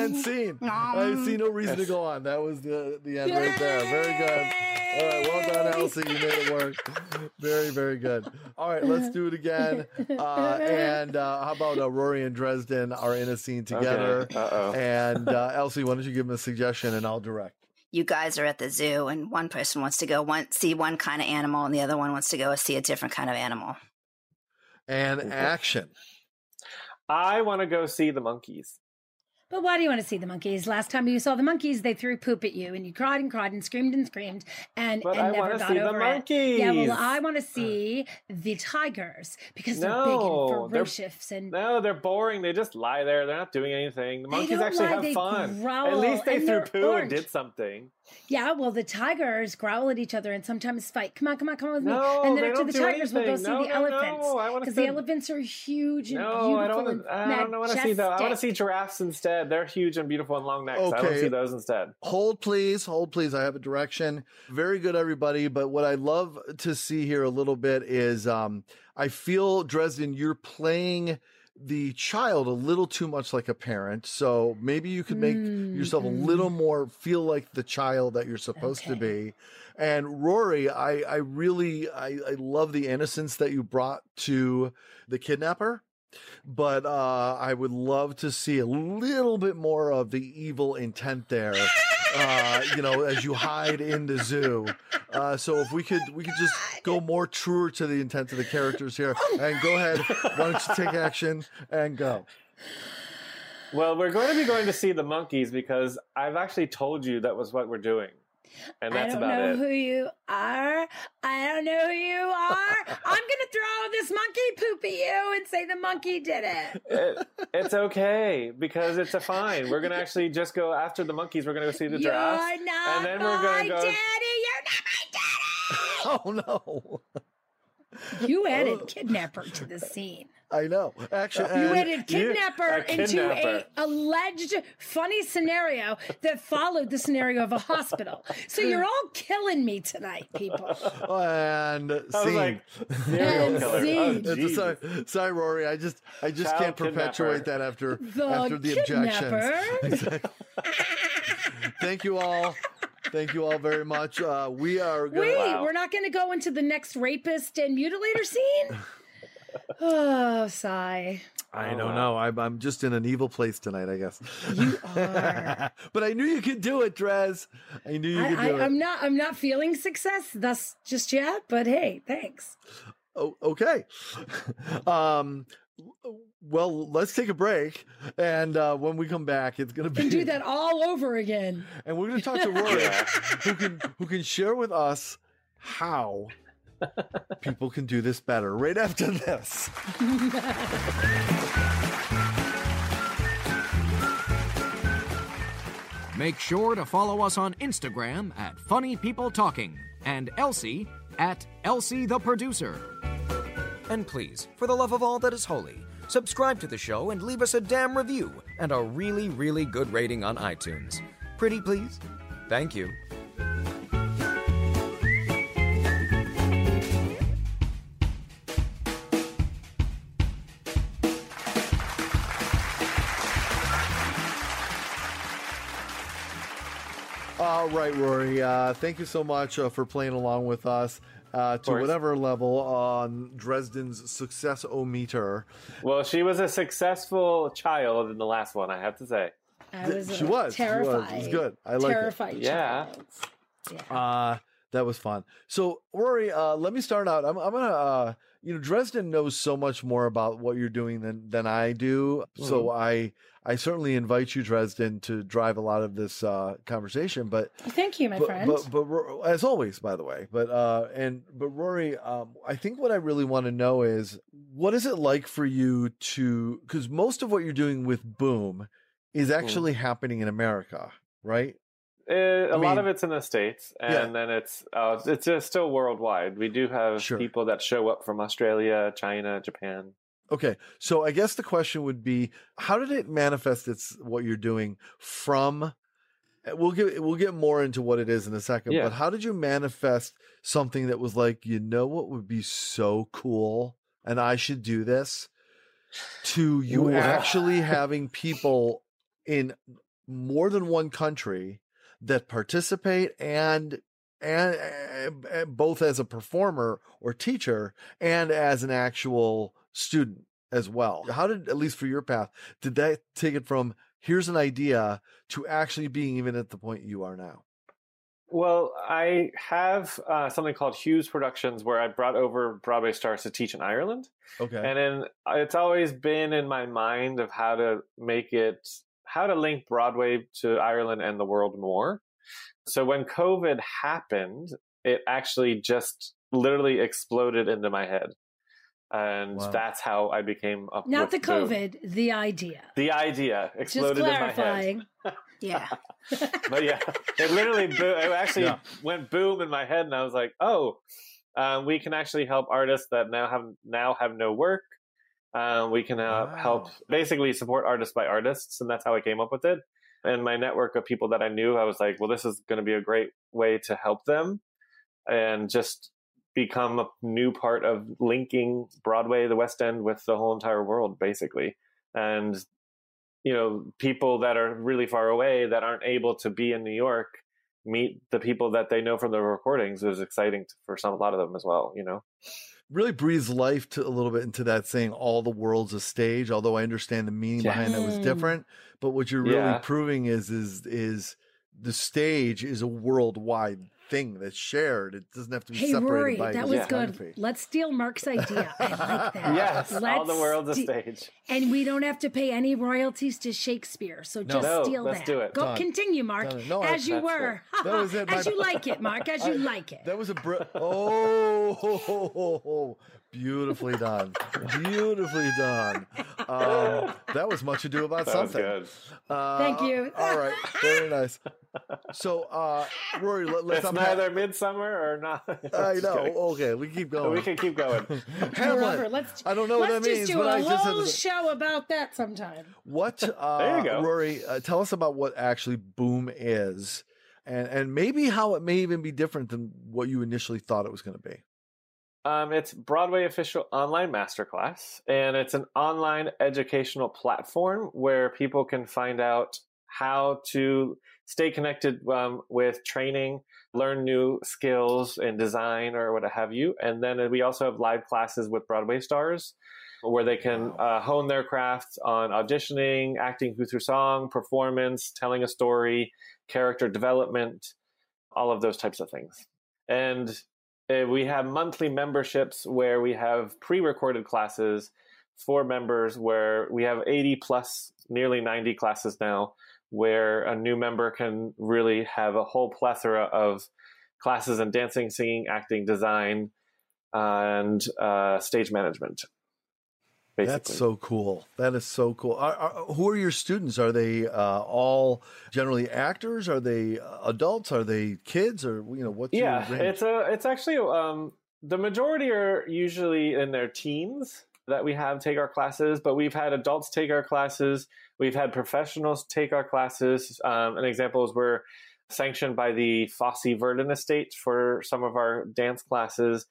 And scene. I see no reason to go on. That was the the end right there. Very good. All right, well done, Elsie. You made it work. Very, very good. All right, let's do it again. Uh, and uh, how about uh, Rory and Dresden are in a scene together? Okay. Uh-oh. And uh, Elsie, why don't you give them a suggestion and I'll direct. you guys are at the zoo, and one person wants to go one see one kind of animal, and the other one wants to go see a different kind of animal. And action. I want to go see the monkeys. But why do you want to see the monkeys? Last time you saw the monkeys, they threw poop at you, and you cried and cried and screamed and screamed, and, But and I never got see the over it. Yeah, well, I want to see the tigers because they're No, big and ferocious and No, they're boring. They just lie there. They're not doing anything. The monkeys actually lie, have fun. growl, At least they threw poo orange. and did something. Yeah, well, the tigers growl at each other and sometimes fight. Come on, come on, come on with No, me. And then after don't the do tigers, we'll go anything. see No, the no, elephants no, I wanna because see- the elephants are huge and No, beautiful I don't. and Wanna, I don't want to see that. I want to see giraffes instead. They're huge and beautiful and long necks. I want Okay. to see those instead. Hold, please. Hold, please. I have a direction. Very good, everybody. But what I love to see here a little bit is um, I feel, Dresden, you're playing the child a little too much like a parent. So maybe you could make yourself a little more feel like the child that you're supposed to be. And Rory, I, I really, I, I love the innocence that you brought to the kidnapper but uh, I would love to see a little bit more of the evil intent there. Uh, you know, as you hide in the zoo. Uh, so if we could, we could just go more truer to the intent of the characters here. And go ahead. Why don't you take action and go? Well, we're going to be going to see the monkeys because I've actually told you that was what we're doing, and that's I don't know it. who you are. I don't know who you are. I'm gonna throw this monkey poop at you and say the monkey did it. It- it's okay because it's a fine. We're gonna actually just go after the monkeys. We're gonna go see the You're giraffes, not and then my we're gonna go. daddy. You're not my daddy. Oh no! You added oh. kidnapper to the scene. I know. Actually, You and- added kidnapper a into a alleged funny scenario that followed the scenario of a hospital. So you're all killing me tonight, people. and I was scene. like, And scene. Oh, It's a- Jesus. sorry, sorry, Rory. I just, I just Child can't perpetuate kidnapper. that after The after the kidnapper. objections. Thank you all. Thank you all very much. Uh, we are going. Wait, Wow. we're not going to go into the next rapist and mutilator scene? oh, sigh. I Oh, don't know. I'm, I'm just in an evil place tonight, I guess. You are. but I knew you could do it, Drez. I knew you I, could I, do it. I'm not. I'm not feeling success thus just yet. But hey, thanks. Oh, okay. um, well, let's take a break, and uh, when we come back, it's gonna be And do that all over again. and we're gonna talk to Rory, who can who can share with us how people can do this better. Right after this. Make sure to follow us on Instagram at Funny People Talking and Elsie at Elsie the Producer. And please, for the love of all that is holy, subscribe to the show and leave us a damn review and a really, really good rating on iTunes. Pretty please? Thank you. Right, Rory. Uh, thank you so much uh, for playing along with us. uh, to whatever level on Dresden's success o meter. Well, she was a successful child in the last one, I have to say. I was She was. She was. It was terrified. good. I like it. terrified. Yeah. child. Yeah. Uh, that was fun. So, Rory, uh, let me start out. I'm, I'm gonna, uh, you know, Dresden knows so much more about what you're doing than than I do. So Mm-hmm. I I certainly invite you, Dresden, to drive a lot of this uh, conversation. But Thank you, my but, friend. but but Ro- as always, by the way. But uh, and but Rory, um, I think what I really want to know is what is it like for you to because most of what you're doing with Boom is actually happening in America, right? Uh, a lot of it's in the states, and Yeah. then it's uh, it's just still worldwide. We do have Sure. people that show up from Australia, China, Japan. Okay, so I guess the question would be, how did it manifest its what you're doing from? uh, We'll get we'll get more into what it is in a second, Yeah. but how did you manifest something that was like, you know, what would be so cool, and I should do this, to you Ooh. actually having people in more than one country that participate and and, and both as a performer or teacher and as an actual student as well. How did, at least for your path, did that take it from here's an idea to actually being even at the point you are now? Well, I have uh, something called Hughes Productions, where I brought over Broadway stars to teach in Ireland, Okay. and then it's always been in my mind of how to make it, how to link Broadway to Ireland and the world more. So when COVID happened, it actually just literally exploded into my head, and Wow. that's how I became up. Not the with Boom. COVID, the idea. The idea Just exploded in my head. Yeah. but yeah, it literally bo- it actually Yeah. went boom in my head, and I was like, oh, um, we can actually help artists that now have now have no work. Um, we can uh, Wow. help basically support artists by artists, and that's how I came up with it. And my network of people that I knew, I was like, well, this is going to be a great way to help them, and just become a new part of linking Broadway, the West End, with the whole entire world, basically. And you know, people that are really far away that aren't able to be in New York meet the people that they know from the recordings is exciting for some a lot of them as well. You know, really breathes life to a little bit into that saying all the world's a stage although i understand the meaning behind that was hmm. different but what you're really Yeah. proving is is is the stage is a worldwide thing that's shared it doesn't have to be Hey, separated Rory, by that was good. Let's steal Mark's idea. I like that. yes, all the Let's world's a ste- stage. And we don't have to pay any royalties to Shakespeare. So just No, steal let's that. do it. Go Done. continue, Mark. Done. No, I- as you were. That was it. as you like it, Mark. As you I- like it. That was a br- oh, beautifully done, beautifully done. Um, that was much ado about That was something. good. Uh, Thank you. All right, very nice. So, uh, Rory, let, let's It's unpack. neither midsummer or not. I know. kidding. Okay, we keep going. We can keep going. Hamlet. Let's, I don't know what let's that just means, do but a I just had whole to- show about that sometime. What, uh, There you go. Rory? Uh, tell us about what actually Boom is, and and maybe how it may even be different than what you initially thought it was going to be. Um, it's Broadway official online masterclass, and it's an online educational platform where people can find out how to stay connected um, with training, learn new skills in design or what have you. And then we also have live classes with Broadway stars where they can uh, hone their craft on auditioning, acting through song, performance, telling a story, character development, all of those types of things. And we have monthly memberships where we have pre-recorded classes for members where we have 80 plus nearly 90 classes now where a new member can really have a whole plethora of classes in dancing singing acting design and uh, stage management basically That's so cool. That is so cool. Are, are, who are your students? Are they uh, all generally actors? Are they uh, adults? Are they kids? Or you know what? yeah your it's a it's actually um the majority are usually in their teens that we have take our classes but we've had adults take our classes we've had professionals take our classes um, an example is we're sanctioned by the fosse verdon estate for some of our dance classes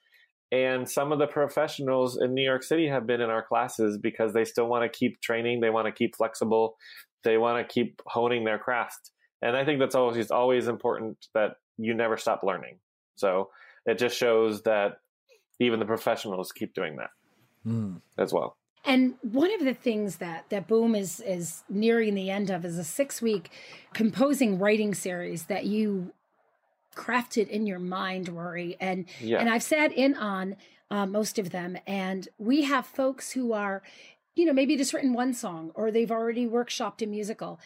and some of the professionals in new york city have been in our classes because they still want to keep training they want to keep flexible they want to keep honing their craft and i think that's always always important that you never stop learning so it just shows that even the professionals keep doing that Mm. as well. And one of the things that that Boom is is nearing the end of is a six week composing writing series that you crafted in your mind, Rory. And Yeah. and I've sat in on uh, most of them, and we have folks who are, you know, maybe just written one song or they've already workshopped a musical.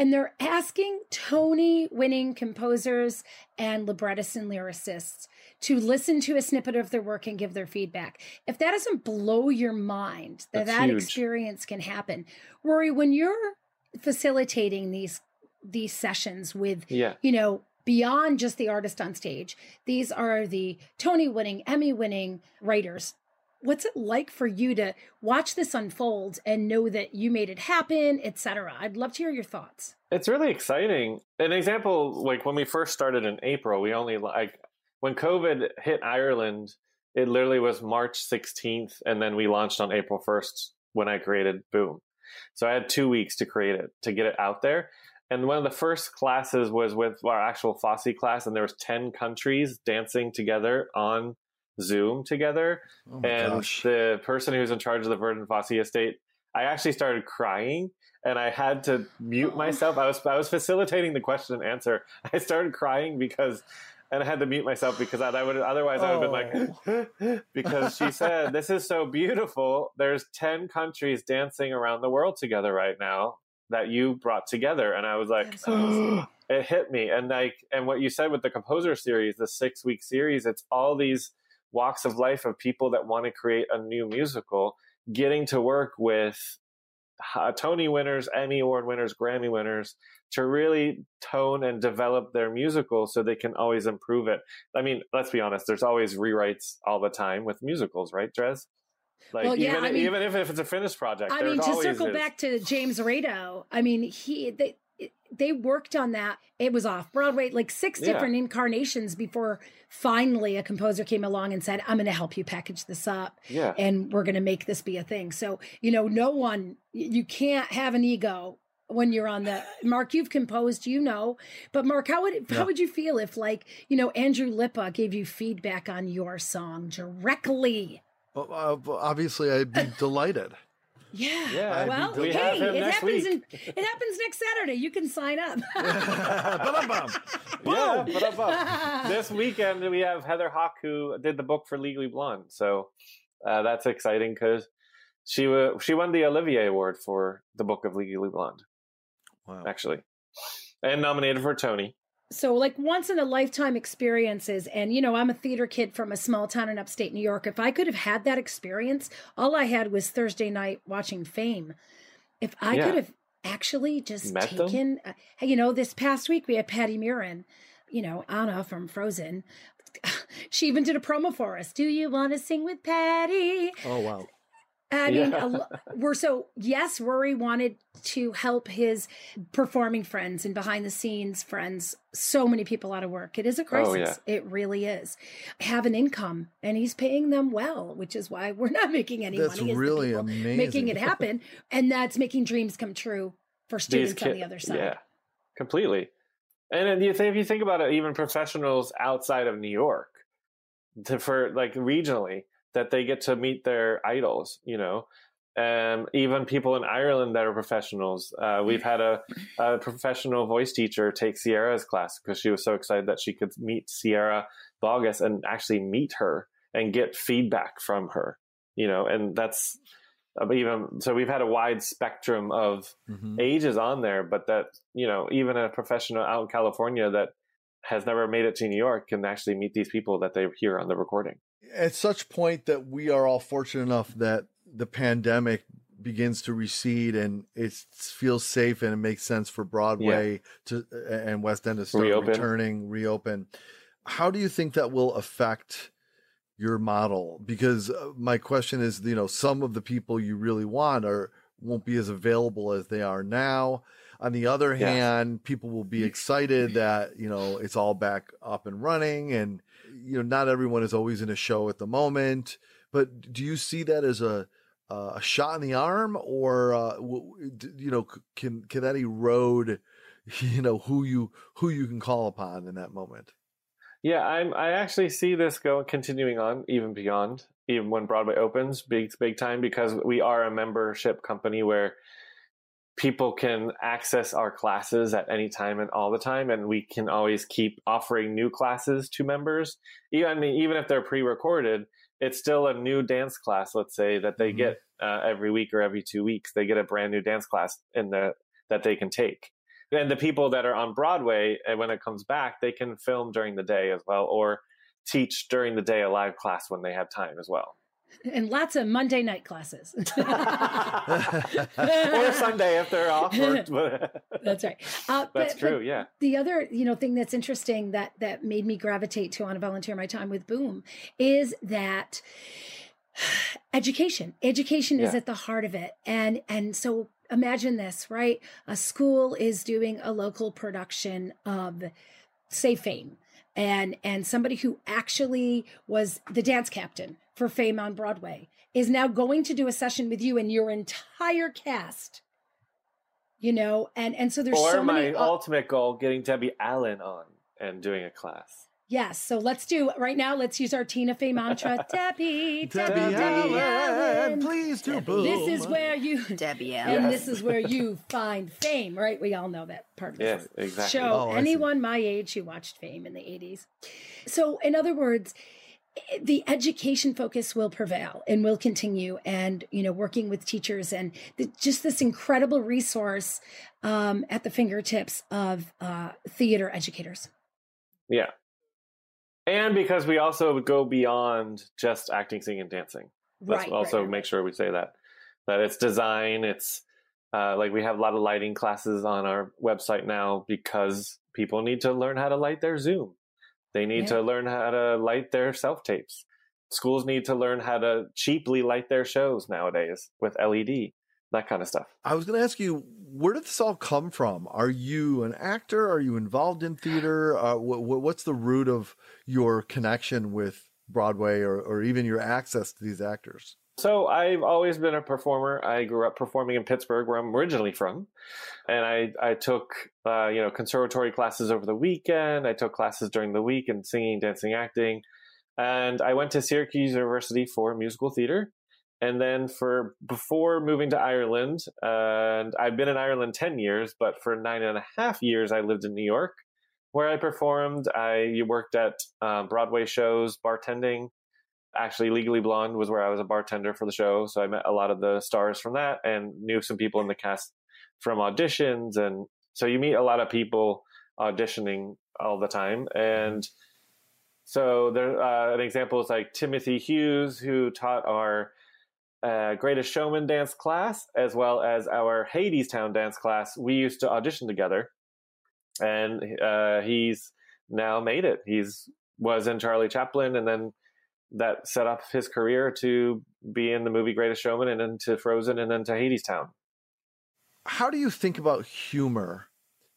And they're asking Tony winning composers and librettists and lyricists to listen to a snippet of their work and give their feedback. If that doesn't blow your mind that That's that huge. experience can happen, Rory, when you're facilitating these these sessions with Yeah. you know beyond just the artist on stage, these are the Tony winning, Emmy winning writers. What's it like for you to watch this unfold and know that you made it happen, etc.? I'd love to hear your thoughts. It's really exciting. An example, like when we first started in April, we only like when COVID hit Ireland, it literally was March 16th, and then we launched on April 1st when I created Boom. So I had two weeks to create it to get it out there. And one of the first classes was with our actual Fosse class, and there was ten countries dancing together on Zoom together. Oh and gosh. the person who's in charge of the Verdon Fosse estate, I actually started crying and I had to mute oh. myself. I was I was facilitating the question and answer. I started crying because and I had to mute myself because I, I would otherwise I would have been like oh. because she said this is so beautiful. There's 10 countries dancing around the world together right now that you brought together and I was like it hit me. And like and what you said with the composer series the six week series it's all these walks of life of people that want to create a new musical getting to work with uh, tony winners emmy award winners grammy winners to really tone and develop their musical so they can always improve it. I mean let's be honest there's always rewrites all the time with musicals right Dres? Like Well, yeah, even, I mean- even if, if it's a finished project I mean, to circle is. back to James Rado, I mean, he they they worked on that. It was off Broadway, like six Yeah. different incarnations before finally a composer came along and said, "I'm going to help you package this up, yeah and we're going to make this be a thing." So you know, no one you can't have an ego when you're on the Mark. You've composed, you know, but Mark, how would Yeah. how would you feel if like you know Andrew Lippa gave you feedback on your song directly? Well, uh, obviously, I'd be delighted. Yeah. Yeah, well, we hey, have it happens week. in it happens next Saturday. You can sign up. Ba-dum-bum. Yeah, Boom. but up, up. this weekend we have Heather Hach who did the book for Legally Blonde, so uh, that's exciting because she wa- she won the Olivier Award for the book of Legally Blonde, Wow. actually, and nominated for Tony. So like once in a lifetime experiences and you know i'm a theater kid from a small town in upstate new york if i could have had that experience all i had was thursday night watching fame. If i Yeah. could have actually just Met taken uh, you know this past week we had Patti Murin, you know anna from frozen. She even did a promo for us. Do you want to sing with Patti Oh wow. I mean, Yeah. a lo- we're so yes. Rory wanted to help his performing friends and behind the scenes friends. So many people out of work. It is a crisis. Oh, yeah. It really is. Have an income, and he's paying them well, which is why we're not making any That's money. is the really amazing. Making it happen, and that's making dreams come true for students on the other side. Yeah, completely. And then you think, if you think about it, even professionals outside of New York, to, for like regionally, that they get to meet their idols, you know, um, even people in Ireland that are professionals. Uh, we've had a, a professional voice teacher take Sierra's class because she was so excited that she could meet Sierra Boggess and actually meet her and get feedback from her, you know, and that's uh, even so. We've had a wide spectrum of Mhm. ages on there, but that you know, even a professional out in California that has never made it to New York can actually meet these people that they hear on the recording. At such point that we are all fortunate enough that the pandemic begins to recede and it feels safe and it makes sense for Broadway to and West End to start Reopen. returning, reopen. How do you think that will affect your model? Because uh, my question is, you know, some of the people you really want are won't be as available as they are now. On the other Yeah. hand, people will be excited that, you know, it's all back up and running and you know, not everyone is always in a show at the moment, but do you see that as a a shot in the arm or uh, you know can can that erode you know who you who you can call upon in that moment? Yeah, I'm. I actually see this go continuing on even beyond even when Broadway opens, big big time because we are a membership company where people can access our classes at any time and all the time, and we can always keep offering new classes to members. Even I mean, even if they're pre-recorded, it's still a new dance class. Let's say that they Mhm. get uh, every week or every two weeks, they get a brand new dance class in the that they can take. And the people that are on Broadway, and when it comes back, they can film during the day as well, or teach during the day a live class when they have time as well. And lots of Monday night classes. or Sunday if they're off. Or, That's right. Uh, That's but- true. but yeah. the other you know thing that's interesting that that made me gravitate to want to volunteer my time with boom is that education education is at the heart of it and and so imagine this right a school is doing a local production of say fame and and somebody who actually was the dance captain for fame on broadway is now going to do a session with you and your entire cast you know and and so there's or so my many ultimate goal, getting Debbie Allen on and doing a class. Yes. So let's do right now. Let's use our Tina Fey mantra. Debbie, Debbie Debbie Allen, please do boom. This is where you, Debbie and Allen. this is where you find fame, right? We all know that part of Yes, the exactly. show. Oh, Anyone my age who watched Fame in the '80s. So, in other words, the education focus will prevail and will continue and you know working with teachers and the, just this incredible resource um, at the fingertips of uh, theater educators Yeah. And because we also go beyond just acting, singing, and dancing. Let's Right, also right, make sure we say that. That it's design, it's uh, like we have a lot of lighting classes on our website now because people need to learn how to light their Zoom. They need Yeah. to learn how to light their self tapes. Schools need to learn how to cheaply light their shows nowadays with LED, that kind of stuff. I was going to ask you, where did this all come from? Are you an actor? Are you involved in theater? Uh, wh- wh- what's the root of your connection with Broadway or, or even your access to these actors? So I've always been a performer. I grew up performing in Pittsburgh, where I'm originally from, and I I took uh, you know conservatory classes over the weekend. I took classes during the week in singing, dancing, acting, and I went to Syracuse University for musical theater. And then for before moving to Ireland, and I've been in Ireland ten years, but for nine and a half years I lived in New York, where I performed. I worked at um, Broadway shows, bartending actually legally blonde was where i was a bartender for the show so i met a lot of the stars from that and knew some people in the cast from auditions and so you meet a lot of people auditioning all the time and so there uh, an example is like timothy hughes who taught our uh, greatest showman dance class as well as our Hadestown dance class we used to audition together and uh, he's now made it he's was in charlie chaplin and then that set up his career to be in the movie Greatest Showman and then to Frozen and then to Hadestown. How do you think about humor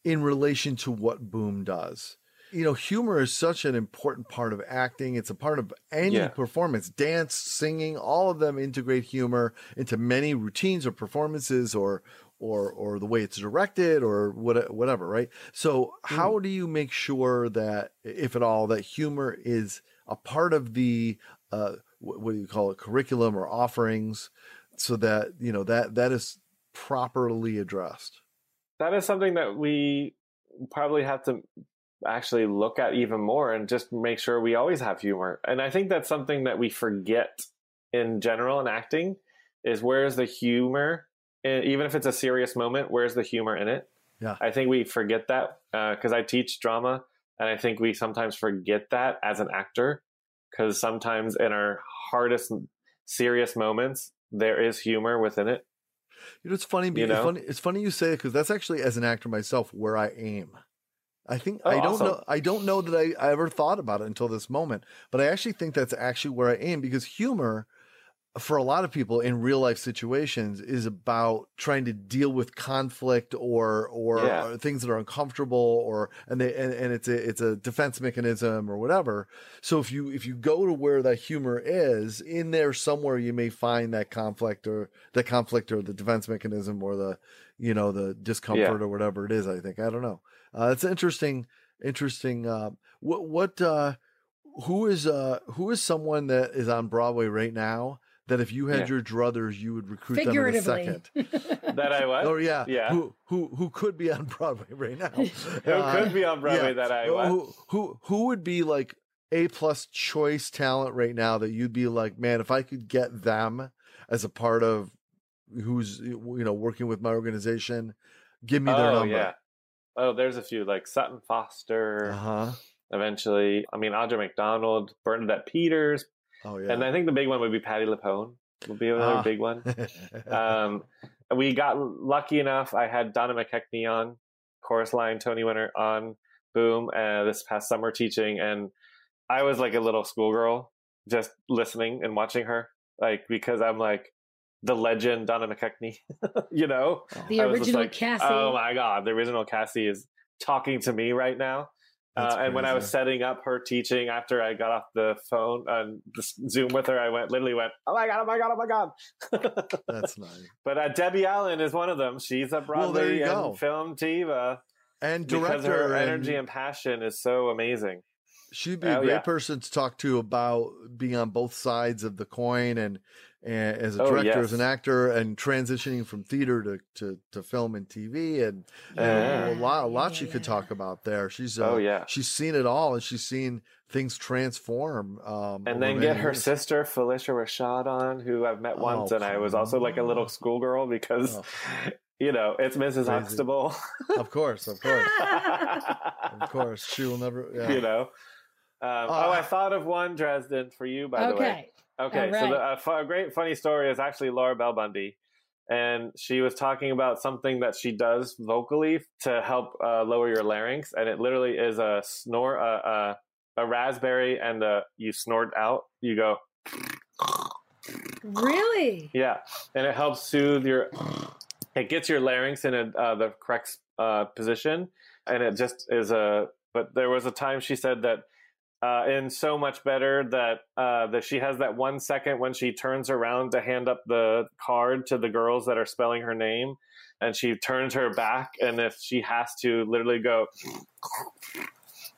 in relation to what Boom does? You know, humor is such an important part of acting. It's a part of any Yeah. performance, dance, singing, all of them integrate humor into many routines or performances or or or the way it's directed or what, whatever, right? So, how do you make sure that if at all that humor is a part of the uh what, what do you call it curriculum or offerings so that, you know, that that is properly addressed? That is something that we probably have to actually look at even more and just make sure we always have humor. And I think that's something that we forget in general in acting is where's the humor even if it's a serious moment where's the humor in it Yeah. i think we forget that uh, because i teach drama and i think we sometimes forget that as an actor because sometimes in our hardest serious moments there is humor within it You know, it's funny. You You know? it's funny. It's funny you say it because that's actually as an actor myself where I aim. I think Oh, I don't awesome. know. I don't know that I, I ever thought about it until this moment, but I actually think that's actually where I aim because humor, for a lot of people in real life situations, is about trying to deal with conflict or or, Yeah. or things that are uncomfortable or and they and, and it's a it's a defense mechanism or whatever. So if you if you go to where that humor is in there somewhere, you may find that conflict or the conflict or the defense mechanism or the you know the discomfort or whatever it is. I think I don't know. Uh, it's interesting. interesting. Uh, what what uh, who is uh who is someone that is on Broadway right now that if you had Yeah. your druthers you would recruit them in a second? That I was. Oh yeah, Yeah. Who who who could be on Broadway right now? Who could be on Broadway that I what? Who who who would be like a plus choice talent right now that you'd be like, man, if I could get them as a part of who's you know working with my organization, give me their oh number. yeah. Oh, there's a few like Sutton Foster. Uh huh. Eventually, I mean Audra McDonald, Bernadette Peters, Oh yeah. and I think the big one would be Patti LuPone. Would be another Ah. big one. um, we got lucky enough. I had Donna McKechnie on, chorus line Tony winner on Boom uh, this past summer teaching, and I was like a little schoolgirl just listening and watching her, like because I'm like the legend Donna McKechnie, you know. The I was original like, Cassie. Oh my god, the original Cassie is talking to me right now. Uh, and when I was setting up her teaching after I got off the phone and Zoom with her, I went literally went, "Oh my god, oh my god, oh my god!" That's nice. but uh, Debbie Allen is one of them. She's a Broadway there you and go. film diva And because director her and energy and passion is so amazing. She'd be a Oh, great yeah. person to talk to about being on both sides of the coin and, and as a Oh, director, yes. as an actor, and transitioning from theater to, to, to film and TV, and you know, a lot, a lot Yeah, she could talk about there. She's uh, Oh, yeah. she's seen it all, and she's seen things transform. Um, And then get her years. sister Phylicia Rashad on, who I've met once, Oh, and I was also like a little schoolgirl because, Oh. you know, it's Mrs. Crazy. Huxtable. Of course, of course, of course. She will never. Yeah. you know. Um, Uh, oh, I thought of one, Dresden, for you, by the way. okay. Okay, All so the, right. a, great funny story is actually Laura Bell Bundy, and she was talking about something that she does vocally to help uh, lower your larynx, and it literally is a snore, a a, a raspberry, and uh you snort out. You go, Really? yeah, and it helps soothe your. It gets your larynx in a, uh, the correct uh, position, and it just is a. But there was a time she said that uh, in so much better that uh, that she has that one second when she turns around to hand up the card to the girls that are spelling her name, and she turns her back, and if she has to, literally go.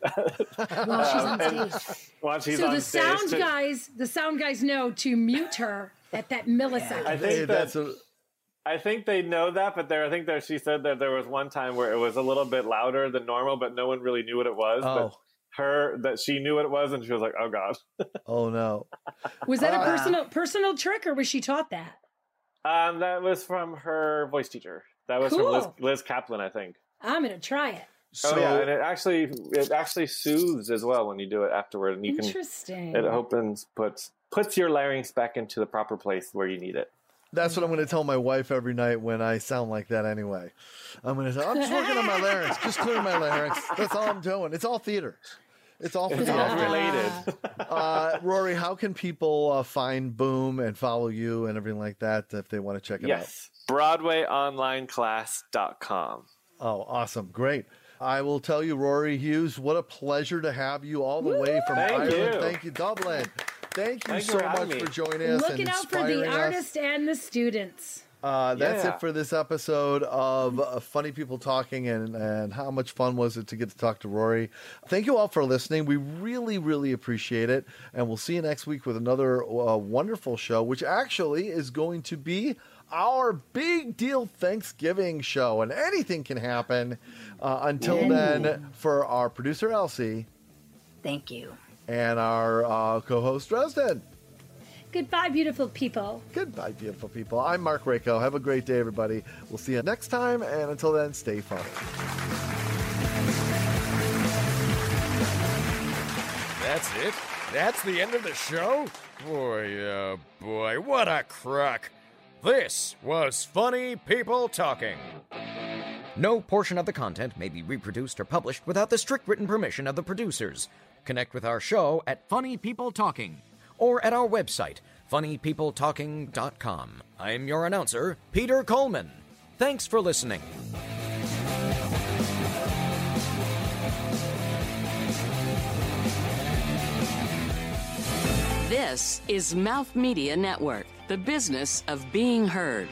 While she's on and- stage. While she's so on the stage sound to- guys, the sound guys know to mute her at that millisecond. I think that that's a, I think they know that, but there, I think that she said that there was one time where it was a little bit louder than normal, but no one really knew what it was. But oh, her, that she knew what it was, and she was like, "Oh God." oh no. Was that a Ah. personal personal trick, or was she taught that? Um, that was from her voice teacher. That was from Liz, Liz Caplan, I think. I'm gonna try it. So oh yeah, and it actually it actually soothes as well when you do it afterward, and you can Interesting. it opens puts puts your larynx back into the proper place where you need it. That's what I'm going to tell my wife every night when I sound like that anyway. I'm going to say, I'm just working on my larynx, just clearing my larynx. That's all I'm doing. It's all theater. It's all for It's the all related. Uh, Rory, how can people uh, find Boom and follow you and everything like that if they want to check it out? yes, BroadwayOnlineClass.com. out? Oh, awesome. Great. I will tell you, Rory Hughes, what a pleasure to have you all the way from Thank Ireland. you. Thank you, Dublin. Thank you Thank so for much me. for joining us. Looking and out for the inspiring us. artist and the students. Uh, that's Yeah. it for this episode of uh, Funny People Talking, and, and how much fun was it to get to talk to Rory? Thank you all for listening. We really, really appreciate it. And we'll see you next week with another uh, wonderful show, which actually is going to be our big deal Thanksgiving show. And anything can happen. Uh, until then, for our producer, Elsie, Thank you. and our uh, co host, Dresden. Goodbye, beautiful people. Goodbye, beautiful people. I'm Mark Rako. Have a great day, everybody. We'll see you next time. And until then, stay funny. That's it? That's the end of the show? Boy, oh boy, what a crock. This was Funny People Talking. No portion of the content may be reproduced or published without the strict written permission of the producers. Connect with our show at Funny People Talking or at our website, funnypeopletalking.com. I'm your announcer, Peter Coleman. Thanks for listening. This is Mouth Media Network, the business of being heard.